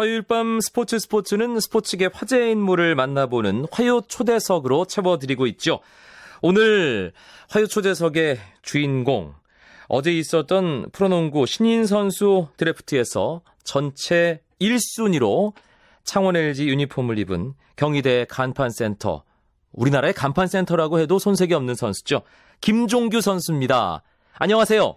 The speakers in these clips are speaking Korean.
화요일 밤 스포츠 스포츠는 스포츠계 화제 인물을 만나보는 화요 초대석으로 채워드리고 있죠. 오늘 화요 초대석의 주인공 어제 있었던 프로농구 신인 선수 드래프트에서 전체 1순위로 창원 LG 유니폼을 입은 경희대 간판센터 우리나라의 간판센터라고 해도 손색이 없는 선수죠. 김종규 선수입니다. 안녕하세요.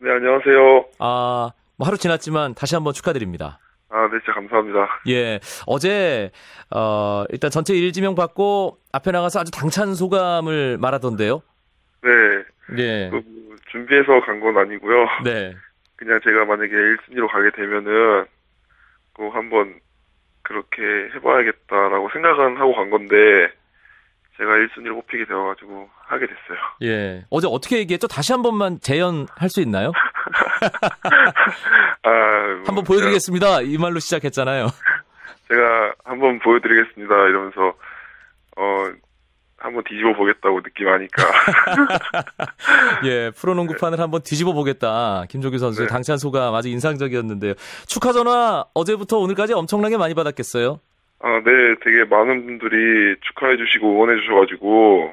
네, 안녕하세요. 아, 뭐 하루 지났지만 다시 한번 축하드립니다. 아, 네, 진짜 감사합니다. 예. 어제, 어, 일단 전체 1지명 받고 앞에 나가서 아주 당찬 소감을 말하던데요. 네. 예. 그, 뭐, 준비해서 간 건 아니고요. 네. 그냥 제가 만약에 1순위로 가게 되면은 꼭 한번 그렇게 해봐야겠다라고 생각은 하고 간 건데 제가 1순위로 뽑히게 되어가지고 하게 됐어요. 예. 어제 어떻게 얘기했죠? 다시 한 번만 재연할 수 있나요? 아, 뭐 한번 보여드리겠습니다. 이 말로 시작했잖아요. 제가, 제가 한번 보여드리겠습니다. 이러면서 어 한번 뒤집어 보겠다고 느낌하니까. 예, 프로농구판을 한번 뒤집어 보겠다. 김종규 선수의 네. 당찬 소감 아주 인상적이었는데요. 축하 전화 어제부터 오늘까지 엄청나게 많이 받았겠어요? 아, 네, 되게 많은 분들이 축하해 주시고 응원해 주셔가지고,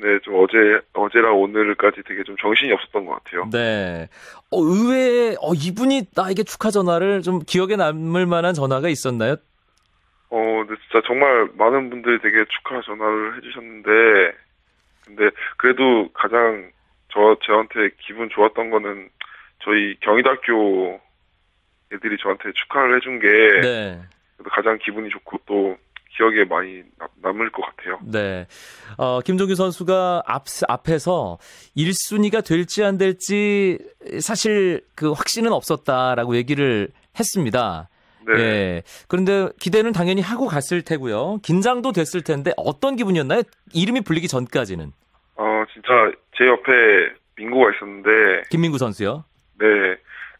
네, 좀 어제, 어제랑 오늘까지 되게 좀 정신이 없었던 것 같아요. 네. 어, 의외에, 어, 이분이 나에게 축하 전화를 좀 기억에 남을 만한 전화가 있었나요? 어, 근데 진짜 정말 많은 분들이 되게 축하 전화를 해주셨는데, 근데 그래도 가장 저, 저한테 기분 좋았던 거는 저희 경희대학교 애들이 저한테 축하를 해준 게 네. 가장 기분이 좋고 또 기억에 많이 남- 남을 것 같아요. 네. 어, 김종규 선수가 앞, 앞에서 1순위가 될지 안 될지 사실 그 확신은 없었다라고 얘기를 했습니다. 네. 예. 그런데 기대는 당연히 하고 갔을 테고요. 긴장도 됐을 텐데 어떤 기분이었나요? 이름이 불리기 전까지는. 어, 진짜 제 옆에 민구가 있었는데, 김민구 선수요. 네.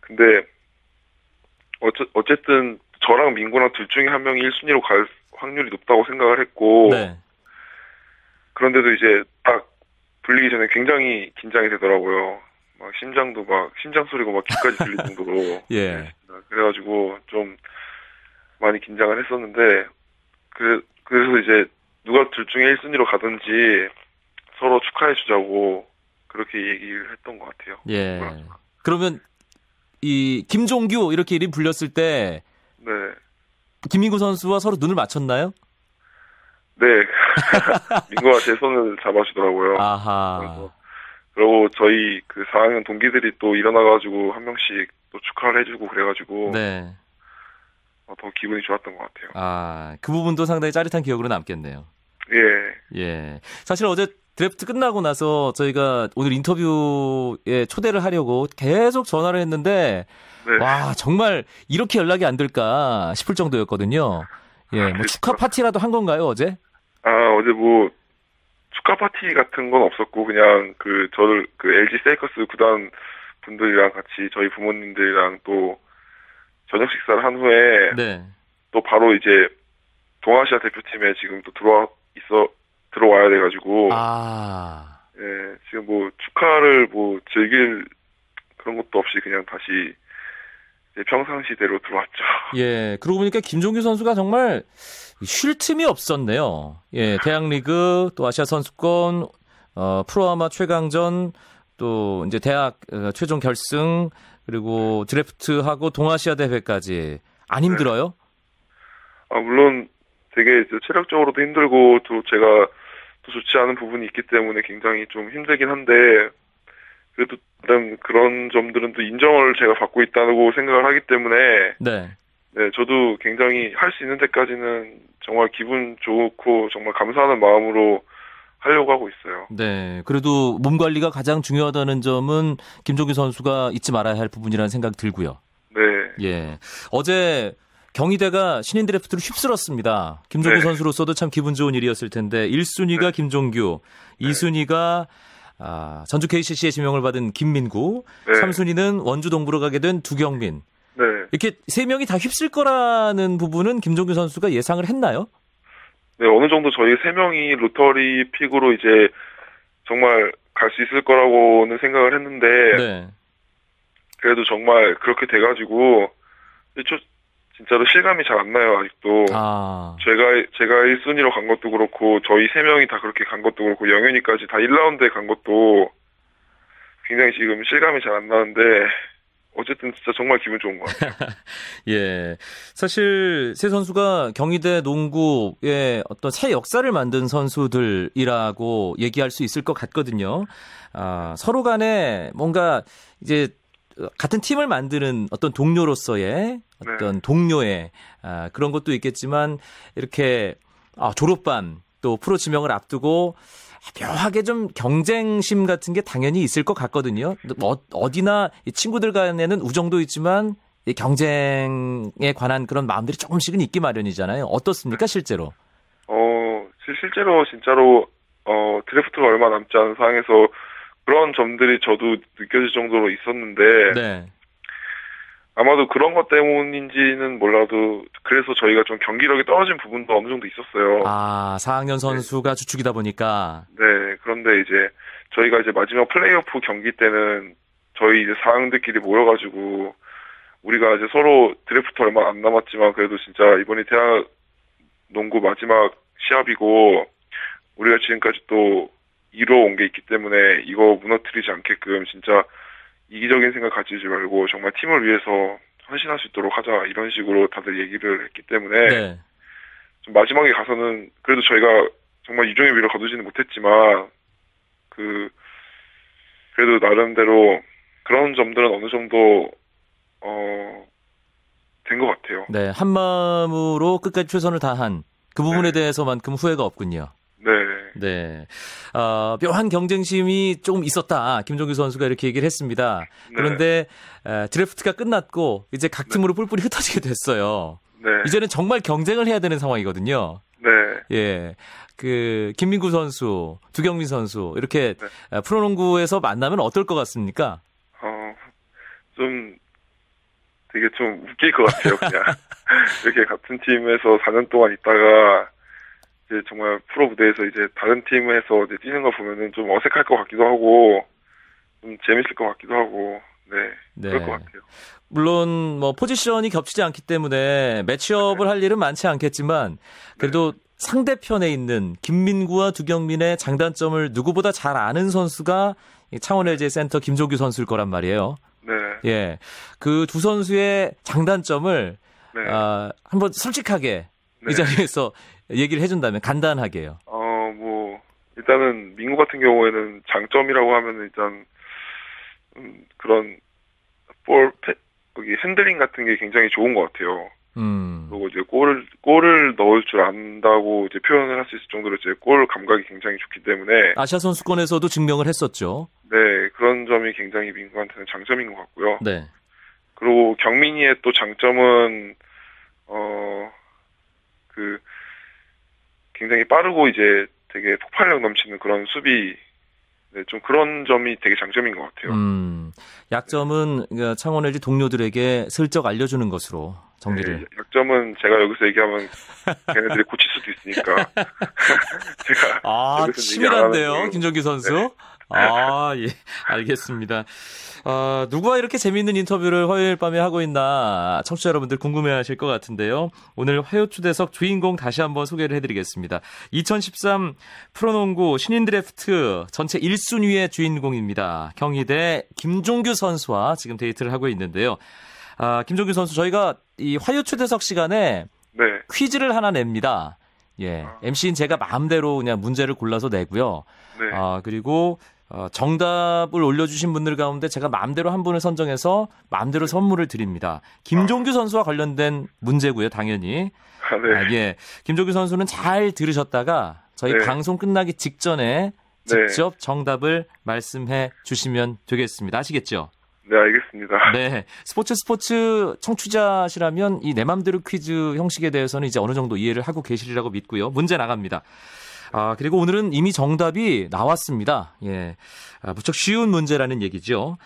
근데, 어째, 어쨌든, 저랑 민구랑 둘 중에 한 명이 1순위로 갈 확률이 높다고 생각을 했고, 네. 그런데도 이제 딱 불리기 전에 굉장히 긴장이 되더라고요. 막 심장도 막, 심장 소리가 막 귀까지 들릴 정도로. 예. 그래가지고 좀 많이 긴장을 했었는데, 그, 그래서 이제 누가 둘 중에 1순위로 가든지 서로 축하해 주자고 그렇게 얘기를 했던 것 같아요. 예. 그러면 이 김종규 이렇게 이름 불렸을 때 네. 김민구 선수와 서로 눈을 맞췄나요? 네. 민구가 제 손을 잡아주더라고요. 아하. 그래서 그리고 저희 그 4학년 동기들이 또 일어나가지고 한 명씩 또 축하를 해주고 그래가지고 네. 어, 더 기분이 좋았던 것 같아요. 아, 그 부분도 상당히 짜릿한 기억으로 남겠네요. 예. 예. 사실 어제 드래프트 끝나고 나서 저희가 오늘 인터뷰에 초대를 하려고 계속 전화를 했는데 네. 와, 정말 이렇게 연락이 안 될까 싶을 정도였거든요. 예, 뭐 축하 파티라도 한 건가요, 어제? 아 어제 뭐 축하 파티 같은 건 없었고 그냥 그 저를 그 LG 세이커스 구단 분들이랑 같이 저희 부모님들이랑 또 저녁 식사를 한 후에 네. 또 바로 이제 동아시아 대표팀에 지금 또 들어와 있어 들어와야 돼가지고 아. 예 지금 뭐 축하를 뭐 즐길 그런 것도 없이 그냥 다시 평상시대로 들어왔죠. 예, 그러고 보니까 김종규 선수가 정말 쉴 틈이 없었네요. 예, 대학리그, 또 아시아 선수권, 어, 프로아마 최강전, 또 이제 대학 어, 최종 결승, 그리고 드래프트하고 동아시아 대회까지 안 힘들어요? 아 물론 되게 체력적으로도 힘들고 또 제가 또 좋지 않은 부분이 있기 때문에 굉장히 좀 힘들긴 한데 그래도 일단 그런 점들은 또 인정을 제가 받고 있다고 생각을 하기 때문에 네. 네 저도 굉장히 할 수 있는 데까지는 정말 기분 좋고 정말 감사하는 마음으로 하려고 하고 있어요. 네. 그래도 몸 관리가 가장 중요하다는 점은 김종규 선수가 잊지 말아야 할 부분이라는 생각 들고요. 네, 예. 어제 경희대가 신인 드래프트를 휩쓸었습니다. 김종규 네. 선수로서도 참 기분 좋은 일이었을 텐데 1순위가 네. 김종규, 2순위가 아, 전주 KCC의 지명을 받은 김민구, 네. 3순위는 원주 동부로 가게 된 두경민. 네. 이렇게 세 명이 다 휩쓸 거라는 부분은 김종규 선수가 예상을 했나요? 네, 어느 정도 저희 세 명이 로터리 픽으로 이제 정말 갈 수 있을 거라고는 생각을 했는데 네. 그래도 정말 그렇게 돼가지고 저 진짜로 실감이 잘 안 나요 아직도. 아. 제가 제가 1순위로 간 것도 그렇고 저희 세 명이 다 그렇게 간 것도 그렇고 영현이까지 다 1라운드에 간 것도 굉장히 지금 실감이 잘 안 나는데 어쨌든 진짜 정말 기분 좋은 것 같아요. 예. 사실 세 선수가 경희대 농구의 어떤 새 역사를 만든 선수들이라고 얘기할 수 있을 것 같거든요. 아, 서로 간에 뭔가 이제 같은 팀을 만드는 어떤 동료로서의 어떤 네. 동료의 아, 그런 것도 있겠지만 이렇게 아, 졸업반 또 프로 지명을 앞두고 묘하게 좀 경쟁심 같은 게 당연히 있을 것 같거든요. 어, 어디나 이 친구들 간에는 우정도 있지만 이 경쟁에 관한 그런 마음들이 조금씩은 있기 마련이잖아요. 어떻습니까, 실제로? 어 실- 실제로 진짜로 어 드래프트가 얼마 남지 않은 상황에서 그런 점들이 저도 느껴질 정도로 있었는데 네. 아마도 그런 것 때문인지는 몰라도 그래서 저희가 좀 경기력이 떨어진 부분도 어느 정도 있었어요. 아, 4학년 선수가 주축이다 보니까. 네, 그런데 이제 저희가 이제 마지막 플레이오프 경기 때는 저희 이제 4학년들끼리 모여가지고 우리가 이제 서로 드래프트 얼마 안 남았지만 그래도 진짜 이번이 대학 농구 마지막 시합이고 우리가 지금까지 또 이뤄온 게 있기 때문에 이거 무너뜨리지 않게끔 진짜 이기적인 생각 가지지 말고 정말 팀을 위해서 헌신할 수 있도록 하자 이런 식으로 다들 얘기를 했기 때문에 네. 좀 마지막에 가서는 그래도 저희가 정말 유종의 미를 거두지는 못했지만 그 그래도 나름대로 그런 점들은 어느 정도 어 된 것 같아요. 네. 한 마음으로 끝까지 최선을 다한 그 부분에 네. 대해서만큼 후회가 없군요. 네, 네. 어, 묘한 경쟁심이 조금 있었다. 김종규 선수가 이렇게 얘기를 했습니다. 네. 그런데 에, 드래프트가 끝났고 이제 각 팀으로 뿔뿔이 흩어지게 됐어요. 네, 이제는 정말 경쟁을 해야 되는 상황이거든요. 네, 예. 그 김민구 선수, 두경민 선수 이렇게 네. 아, 프로농구에서 만나면 어떨 것 같습니까? 어 좀 되게 좀 웃길 것 같아요. 그냥 이렇게 같은 팀에서 4년 동안 있다가 이제 정말 프로 무대에서 이제 다른 팀에서 이제 뛰는 거 보면은 좀 어색할 것 같기도 하고 좀 재밌을 것 같기도 하고 네, 네. 그럴 것 같아요. 물론 뭐 포지션이 겹치지 않기 때문에 매치업을 할 일은 많지 않겠지만 그래도 상대편에 있는 김민구와 두경민의 장단점을 누구보다 잘 아는 선수가 이 창원 LG 센터 김종규 선수일 거란 말이에요. 네, 예. 그 두 선수의 장단점을 네. 아, 한번 솔직하게 네. 이 자리에서 얘기를 해준다면 간단하게요. 어, 뭐, 일단은, 민구 같은 경우에는 장점이라고 하면 일단, 음, 그런, 볼, 패, 거기 핸들링 같은 게 굉장히 좋은 것 같아요. 음. 그리고 이제 골을, 골을 넣을 줄 안다고 이제 표현을 할 수 있을 정도로 이제 골 감각이 굉장히 좋기 때문에, 아시아 선수권에서도 증명을 했었죠. 네, 그런 점이 굉장히 민구한테는 장점인 것 같고요. 네. 그리고 경민이의 또 장점은, 어, 그, 굉장히 빠르고 이제 되게 폭발력 넘치는 그런 수비, 네, 좀 그런 점이 되게 장점인 것 같아요. 음. 약점은 그 창원 LG 동료들에게 슬쩍 알려주는 것으로 정리를. 네, 약점은 제가 여기서 얘기하면 걔네들이 고칠 수도 있으니까. 제가 아, 치밀한데요. 김종규 선수. 아, 예, 알겠습니다. 아, 누구와 이렇게 재미있는 인터뷰를 화요일 밤에 하고 있나 청취자 여러분들 궁금해 하실 것 같은데요. 오늘 화요 초대석 주인공 다시 한번 소개를 해드리겠습니다. 2013 프로농구 신인 드래프트 전체 1순위의 주인공입니다. 경희대 김종규 선수와 지금 데이트를 하고 있는데요. 아, 김종규 선수, 저희가 이 화요 초대석 시간에 네, 퀴즈를 하나 냅니다. 예. MC인 제가 마음대로 그냥 문제를 골라서 내고요. 네, 아, 그리고 어, 정답을 올려주신 분들 가운데 제가 마음대로 한 분을 선정해서 마음대로 선물을 드립니다. 김종규 선수와 관련된 문제고요, 당연히. 아, 네, 아, 예. 김종규 선수는 잘 들으셨다가 저희 네. 방송 끝나기 직전에 네. 직접 정답을 말씀해 주시면 되겠습니다. 아시겠죠? 네, 알겠습니다. 네. 스포츠 스포츠 청취자시라면 이 내 맘대로 퀴즈 형식에 대해서는 이제 어느 정도 이해를 하고 계시리라고 믿고요. 문제 나갑니다. 아, 그리고 오늘은 이미 정답이 나왔습니다. 예. 아, 무척 쉬운 문제라는 얘기죠.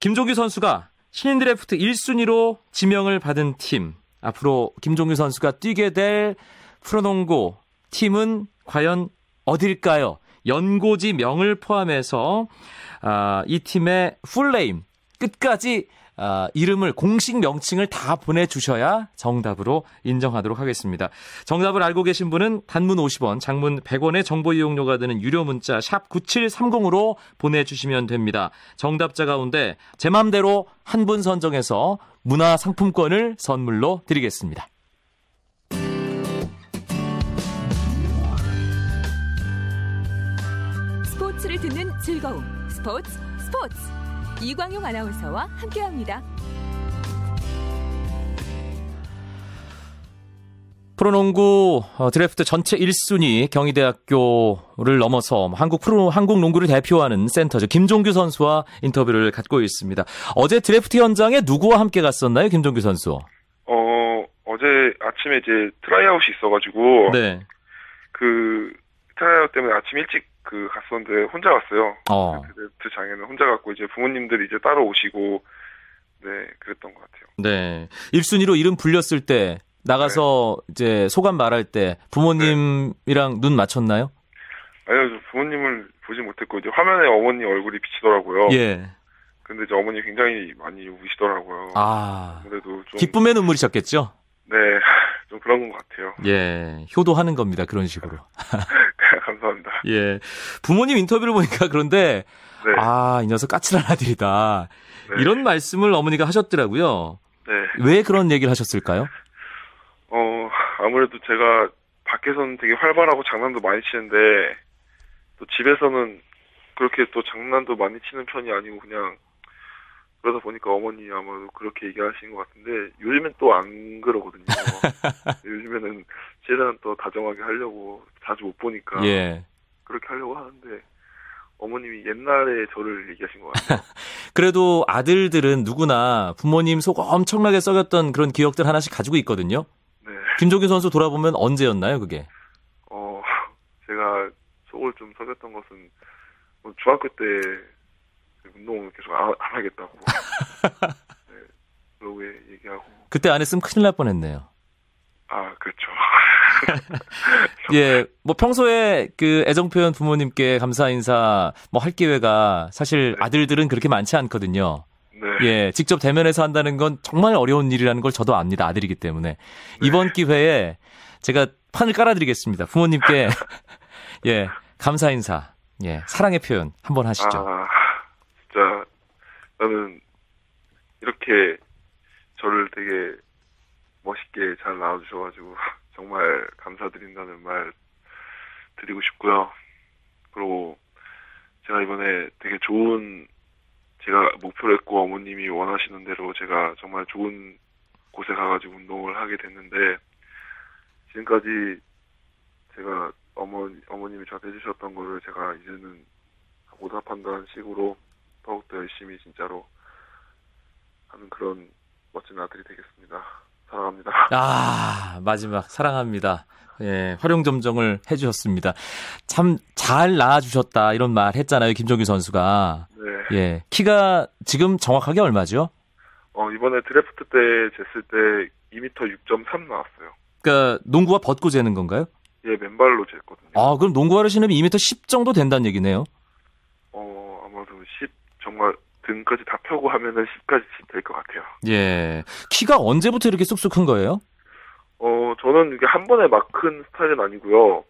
김종규 선수가 신인 드래프트 1순위로 지명을 받은 팀. 앞으로 김종규 선수가 뛰게 될 프로농구 팀은 과연 어딜까요? 연고지 명을 포함해서 아, 이 팀의 풀네임 끝까지 아, 이름을 공식 명칭을 다 보내주셔야 정답으로 인정하도록 하겠습니다. 정답을 알고 계신 분은 단문 50원, 장문 100원의 정보 이용료가 드는 유료 문자 샵 9730으로 보내주시면 됩니다. 정답자 가운데 제 맘대로 한 분 선정해서 문화 상품권을 선물로 드리겠습니다. 스포츠를 듣는 즐거움. 스포츠 스포츠. 이광용 아나운서와 함께합니다. 프로농구 어, 드래프트 전체 1순위 경희대학교를 넘어서 한국 프로 한국 농구를 대표하는 센터죠 김종규 선수와 인터뷰를 갖고 있습니다. 어제 드래프트 현장에 누구와 함께 갔었나요, 김종규 선수? 어, 어제 아침에 이제 트라이아웃이 있어가지고, 네. 그, 트라이아웃 때문에 아침 일찍 그 갔었는데 혼자 갔어요. 어. 드래프트 장에는 혼자 갔고, 이제 부모님들이 이제 따로 오시고, 네, 그랬던 것 같아요. 네. 1순위로 이름 불렸을 때 나가서 이제 소감 말할 때 부모님이랑 눈 맞췄나요? 아니요, 저 부모님을 보지 못했고, 이제 화면에 어머니 얼굴이 비치더라고요. 예. 근데 이제 어머니 굉장히 많이 우시더라고요. 아. 아무래도 좀. 기쁨의 눈물이셨겠죠? 네, 좀 그런 것 같아요. 예. 효도하는 겁니다. 그런 식으로. 감사합니다. 예. 부모님 인터뷰를 보니까 그런데 네. 아, 이 녀석 까칠한 아들이다. 네. 이런 말씀을 어머니가 하셨더라고요. 네. 왜 그런 얘기를 하셨을까요? 어, 아무래도 제가 밖에서는 되게 활발하고 장난도 많이 치는데, 또 집에서는 그렇게 또 장난도 많이 치는 편이 아니고 그냥, 그러다 보니까 어머니 아마도 그렇게 얘기하신 것 같은데, 요즘엔 또 안 그러거든요. 요즘에는 최대한 또 다정하게 하려고 자주 못 보니까, 예. 그렇게 하려고 하는데, 어머님이 옛날에 저를 얘기하신 것 같아요. 그래도 아들들은 누구나 부모님 속 엄청나게 썩였던 그런 기억들 하나씩 가지고 있거든요. 네. 김종규 선수 돌아보면 언제였나요, 그게? 어, 제가 속을 좀 썩였던 것은 뭐 중학교 때 운동을 계속 안, 안 하겠다고. 네, 그러고 얘기하고. 그때 안 했으면 큰일 날 뻔했네요. 아, 그렇죠. 예, 뭐 평소에 그 애정 표현 부모님께 감사 인사 뭐 할 기회가 사실 아들들은 그렇게 많지 않거든요. 네. 예, 직접 대면해서 한다는 건 정말 어려운 일이라는 걸 저도 압니다. 아들이기 때문에. 이번 기회에 제가 판을 깔아드리겠습니다. 부모님께, 예, 감사 인사, 예, 사랑의 표현 한번 하시죠. 아, 진짜 나는 이렇게 저를 되게 멋있게 잘 낳아주셔가지고 정말 감사드린다는 말 드리고 싶고요. 그리고 제가 이번에 되게 좋은 제가 목표를 했고 어머님이 원하시는 대로 제가 정말 좋은 곳에 가가지고 운동을 하게 됐는데 지금까지 제가 어머 어머님이 저한테 해주셨던 거를 제가 이제는 보답한다는 식으로 더욱더 열심히 진짜로 하는 그런 멋진 아들이 되겠습니다. 사랑합니다. 아, 마지막 사랑합니다. 예, 활용 점정을 해 주셨습니다. 참잘 낳아주셨다 이런 말 했잖아요, 김종규 선수가. 네. 예, 키가 지금 정확하게 얼마죠? 어, 이번에 드래프트 때 쟀을 때 2m 6.3 나왔어요. 그러니까 농구와 벗고 재는 건가요? 예, 맨발로 쟀거든요. 아, 그럼 농구화를 신으면 2m 10 정도 된다는 얘기네요. 어, 아마도 10 정말 등까지 다 펴고 하면은 10까지 될 것 같아요. 예. 키가 언제부터 이렇게 쑥쑥 큰 거예요? 어, 저는 이게 한 번에 막 큰 스타일은 아니고요.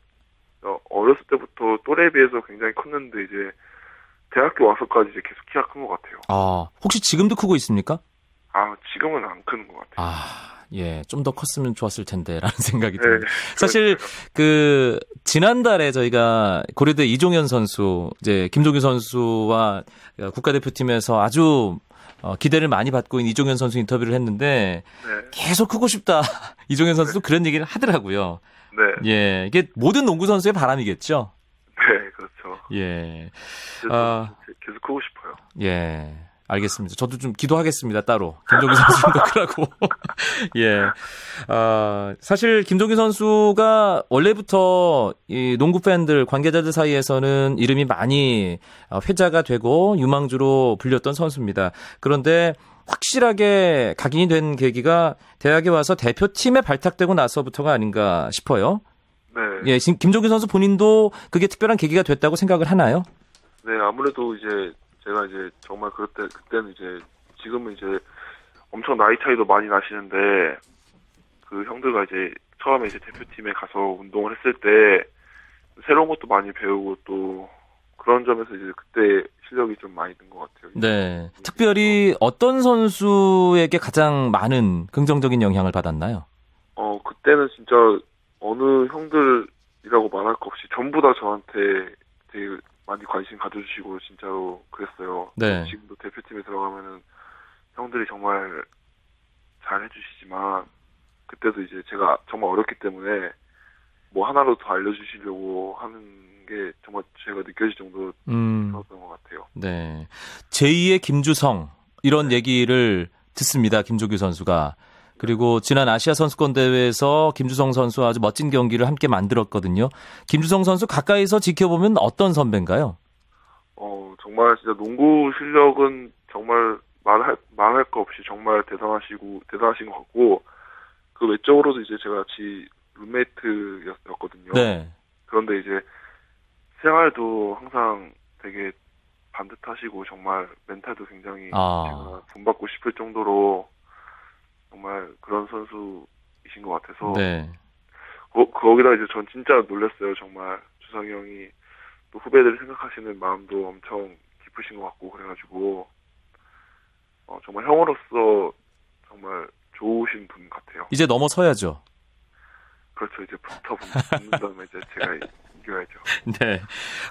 어, 어렸을 때부터 또래에 비해서 굉장히 컸는데 이제 대학교 와서까지 이제 계속 키가 큰 것 같아요. 아, 혹시 지금도 크고 있습니까? 아, 지금은 안 크는 것 같아요. 아, 예. 좀 더 컸으면 좋았을 텐데, 라는 생각이 네. 듭니다. 사실, 그, 지난달에 저희가 고려대 이종현 선수, 이제, 김종규 선수와 국가대표팀에서 아주 어, 기대를 많이 받고 있는 이종현 선수 인터뷰를 했는데, 네. 계속 크고 싶다. 이종현 선수도 그런 얘기를 하더라고요. 네. 예. 이게 모든 농구 선수의 바람이겠죠? 네, 그렇죠. 예. 그래서 아. 계속 크고 싶어요. 예. 알겠습니다. 저도 좀 기도하겠습니다, 따로. 김종규 선수 좀더 크라고. 예. 아, 사실 김종규 선수가 원래부터 이 농구 팬들, 관계자들 사이에서는 이름이 많이 어, 회자가 되고 유망주로 불렸던 선수입니다. 그런데 확실하게 각인이 된 계기가 대학에 와서 대표팀에 발탁되고 나서부터가 아닌가 싶어요. 네. 예, 지금 김종규 선수 본인도 그게 특별한 계기가 됐다고 생각을 하나요? 네, 아무래도 이제 제가 이제 정말 그때 그때는 이제 지금은 이제 엄청 나이 차이도 많이 나시는데 그 형들과 이제 처음에 이제 대표팀에 가서 운동을 했을 때 새로운 것도 많이 배우고 또 그런 점에서 이제 그때 실력이 좀 많이 는것 같아요. 네. 특별히 어떤 선수에게 가장 많은 긍정적인 영향을 받았나요? 어 그때는 진짜 어느 형들이라고 말할 거 없이 전부 다 저한테 되게 많이 관심 가져주시고 진짜로 그랬어요. 네. 지금도 대표팀에 들어가면은 형들이 정말 잘 해주시지만 그때도 이제 제가 정말 어렸기 때문에 뭐 하나로 더 알려주시려고 하는 게 정말 제가 느껴질 정도로 음, 좋았던 것 같아요. 네. 제2의 김주성 이런 얘기를 듣습니다. 김조규 선수가. 그리고 지난 아시아 선수권 대회에서 김주성 선수와 아주 멋진 경기를 함께 만들었거든요. 김주성 선수 가까이서 지켜보면 어떤 선배인가요? 어 정말 진짜 농구 실력은 정말 말할 말할 거 없이 정말 대단하시고 대단하신 것 같고 그 외적으로도 이제 제가 같이 룸메이트였거든요. 네. 그런데 이제 생활도 항상 되게 반듯하시고 정말 멘탈도 굉장히 아. 제가 본받고 싶을 정도로 정말 그런 선수이신 것 같아서 네. 거, 거기다 이제 전 진짜 놀랐어요 정말 주성이 형이 또 후배들 생각하시는 마음도 엄청 깊으신 것 같고 그래가지고 어, 정말 형으로서 정말 좋으신 분 같아요. 이제 넘어서야죠. 그렇죠 이제 붙어 붙는 다음에 이제 제가 이겨야죠. 네.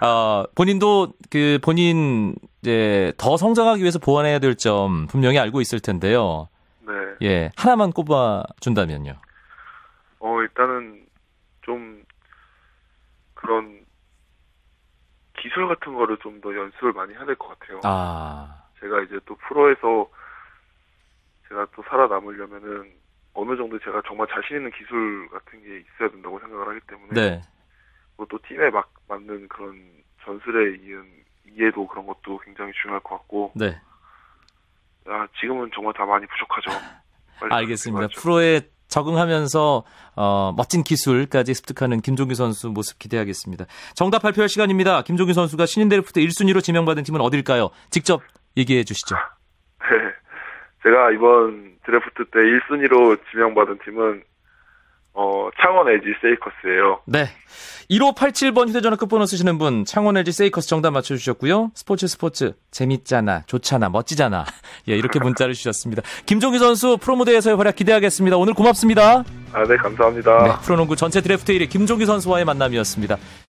어, 본인도 그 본인 이제 더 성장하기 위해서 보완해야 될 점 분명히 알고 있을 텐데요. 네. 예. 하나만 꼽아 준다면요. 어, 일단은 좀 그런 기술 같은 거를 좀 더 연습을 많이 해야 될 것 같아요. 아. 제가 이제 또 프로에서 제가 또 살아남으려면은 어느 정도 제가 정말 자신 있는 기술 같은 게 있어야 된다고 생각을 하기 때문에 네. 또 팀에 막 맞는 그런 전술에 이은 이해도 그런 것도 굉장히 중요할 것 같고 네. 아, 지금은 정말 다 많이 부족하죠. 알겠습니다. 프로에 적응하면서 어, 멋진 기술까지 습득하는 김종규 선수 모습 기대하겠습니다. 정답 발표할 시간입니다. 김종규 선수가 신인 드래프트 1순위로 지명받은 팀은 어딜까요? 직접 얘기해 주시죠. 네. 제가 이번 드래프트 때 1순위로 지명받은 팀은 어, 창원 LG 세이커스예요. 네. 1587번 휴대전화 끝번호 쓰시는 분 창원 LG 세이커스 정답 맞춰주셨고요. 스포츠 스포츠 재밌잖아 좋잖아 멋지잖아 예 이렇게 문자를 주셨습니다. 김종규 선수 프로무대에서의 활약 기대하겠습니다. 오늘 고맙습니다. 아, 네, 감사합니다. 네, 프로농구 전체 드래프트 1위 김종규 선수와의 만남이었습니다.